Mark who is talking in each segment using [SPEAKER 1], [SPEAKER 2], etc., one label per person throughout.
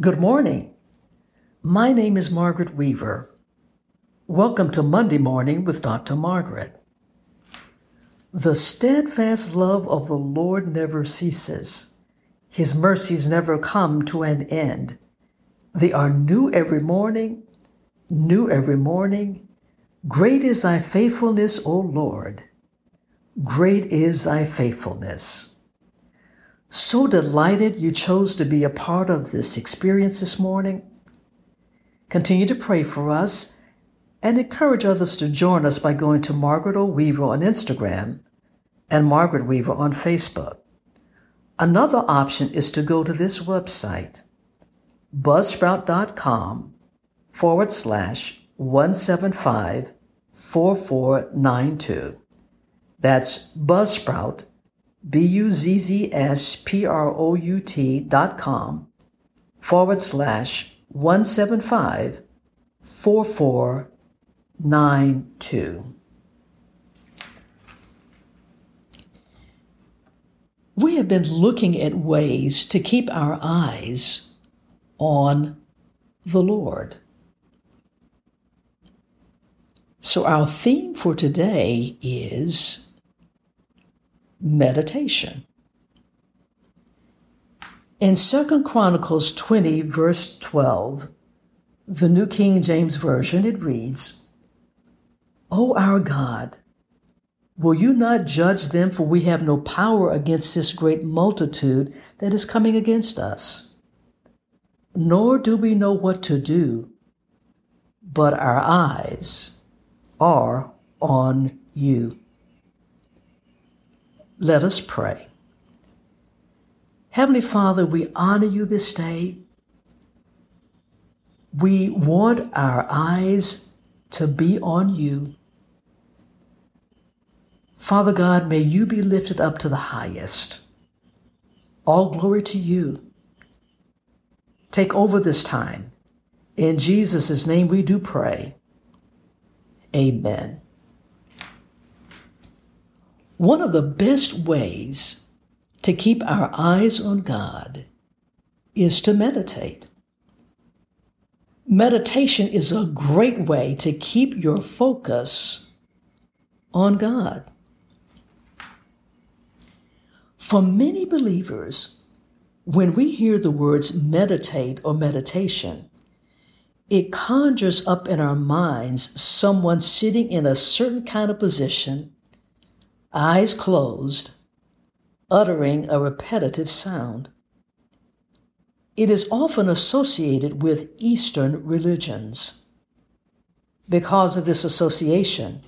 [SPEAKER 1] Good morning. My name is Margaret Weaver. Welcome to Monday Morning with Dr. Margaret. The steadfast love of the Lord never ceases. His mercies never come to an end. They are new every morning, new every morning. Great is thy faithfulness, O Lord. Great is thy faithfulness. So delighted you chose to be a part of this experience this morning. Continue to pray for us and encourage others to join us by going to Margaret O. Weaver on Instagram and Margaret Weaver on Facebook. Another option is to go to this website, buzzsprout.com forward slash 175 4492. That's Buzzsprout B U Z Z S P R O U T dot com forward slash 175 4492. We have been looking at ways to keep our eyes on the Lord. So, our theme for today is meditation. In 2 Chronicles 20, verse 12, the New King James Version, it reads, O our God, will you not judge them, for we have no power against this great multitude that is coming against us? Nor do we know what to do, but our eyes are on you. Let us pray. Heavenly Father, we honor you this day. We want our eyes to be on you. Father God, may you be lifted up to the highest. All glory to you. Take over this time. In Jesus' name we do pray. Amen. One of the best ways to keep our eyes on God is to meditate. Meditation is a great way to keep your focus on God. For many believers, when we hear the words meditate or meditation, it conjures up in our minds someone sitting in a certain kind of position eyes closed, uttering a repetitive sound. It is often associated with Eastern religions. Because of this association,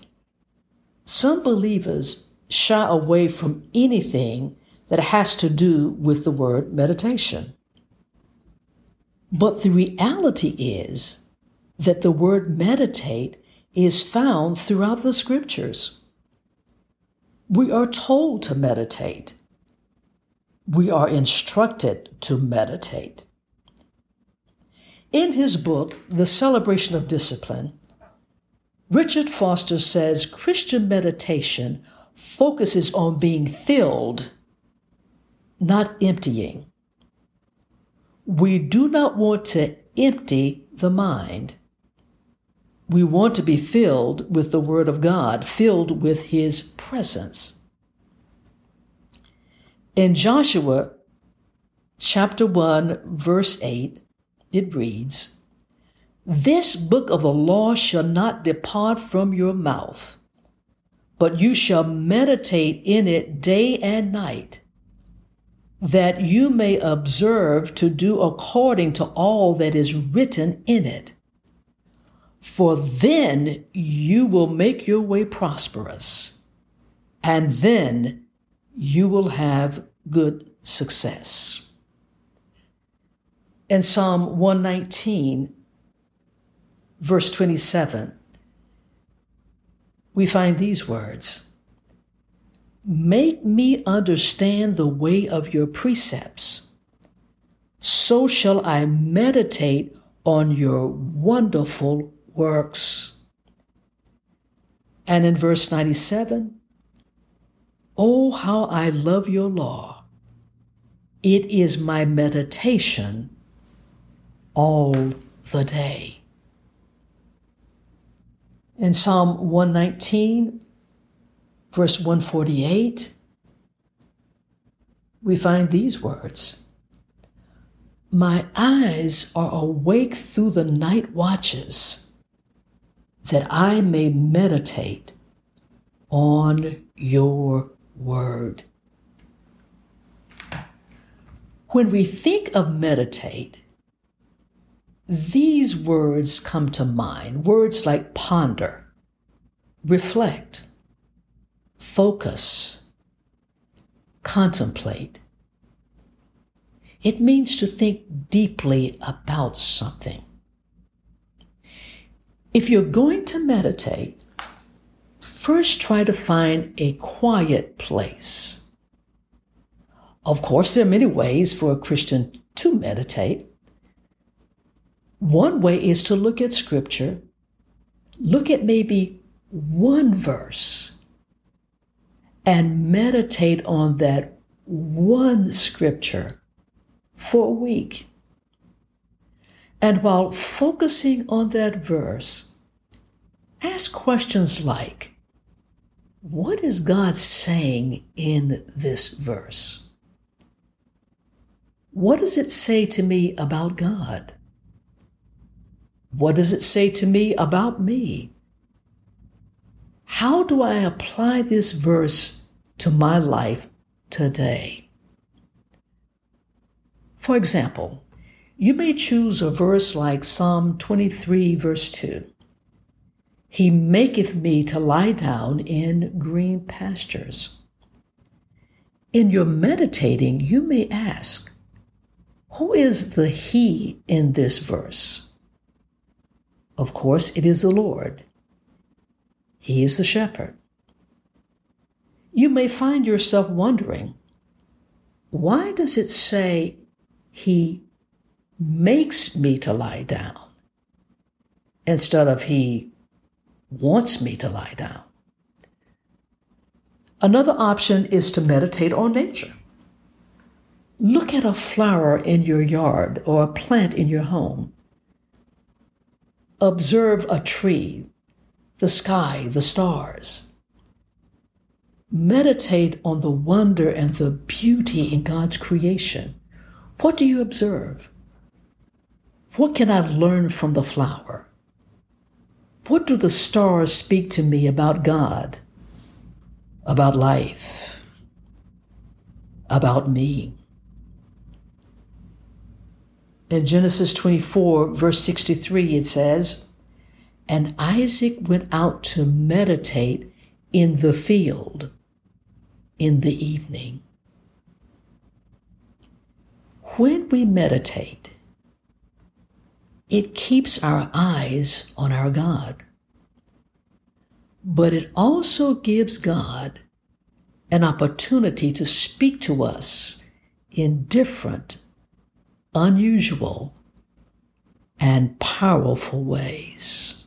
[SPEAKER 1] some believers shy away from anything that has to do with the word meditation. But the reality is that the word meditate is found throughout the scriptures. We are told to meditate. We are instructed to meditate. In his book, The Celebration of Discipline, Richard Foster says Christian meditation focuses on being filled, not emptying. We do not want to empty the mind we want to be filled with the Word of God, filled with His presence. In Joshua chapter 1, verse 8, it reads, This book of the law shall not depart from your mouth, but you shall meditate in it day and night, that you may observe to do according to all that is written in it for then you will make your way prosperous, and then you will have good success. In Psalm 119, verse 27, we find these words Make me understand the way of your precepts, so shall I meditate on your wonderful works. And in verse 97, Oh, how I love your law! It is my meditation all the day. In Psalm 119, verse 148, we find these words My eyes are awake through the night watches, that I may meditate on your word. When we think of meditate, these words come to mind words like ponder, reflect, focus, contemplate. It means to think deeply about something. If you're going to meditate, first try to find a quiet place. Of course, there are many ways for a Christian to meditate. One way is to look at Scripture, look at maybe one verse, and meditate on that one Scripture for a week. And while focusing on that verse, ask questions like What is God saying in this verse? What does it say to me about God? What does it say to me about me? How do I apply this verse to my life today? For example, you may choose a verse like Psalm 23, verse 2. He maketh me to lie down in green pastures. In your meditating, you may ask, who is the He in this verse? Of course, it is the Lord. He is the shepherd. You may find yourself wondering why does it say He makes me to lie down instead of He wants me to lie down? Another option is to meditate on nature. Look at a flower in your yard or a plant in your home. Observe a tree, the sky, the stars. Meditate on the wonder and the beauty in God's creation. What do you observe? What can I learn from the flower? What do the stars speak to me about God, about life, about me? In Genesis 24, verse 63, it says, And Isaac went out to meditate in the field in the evening. When we meditate, it keeps our eyes on our God, but it also gives God an opportunity to speak to us in different unusual and powerful ways.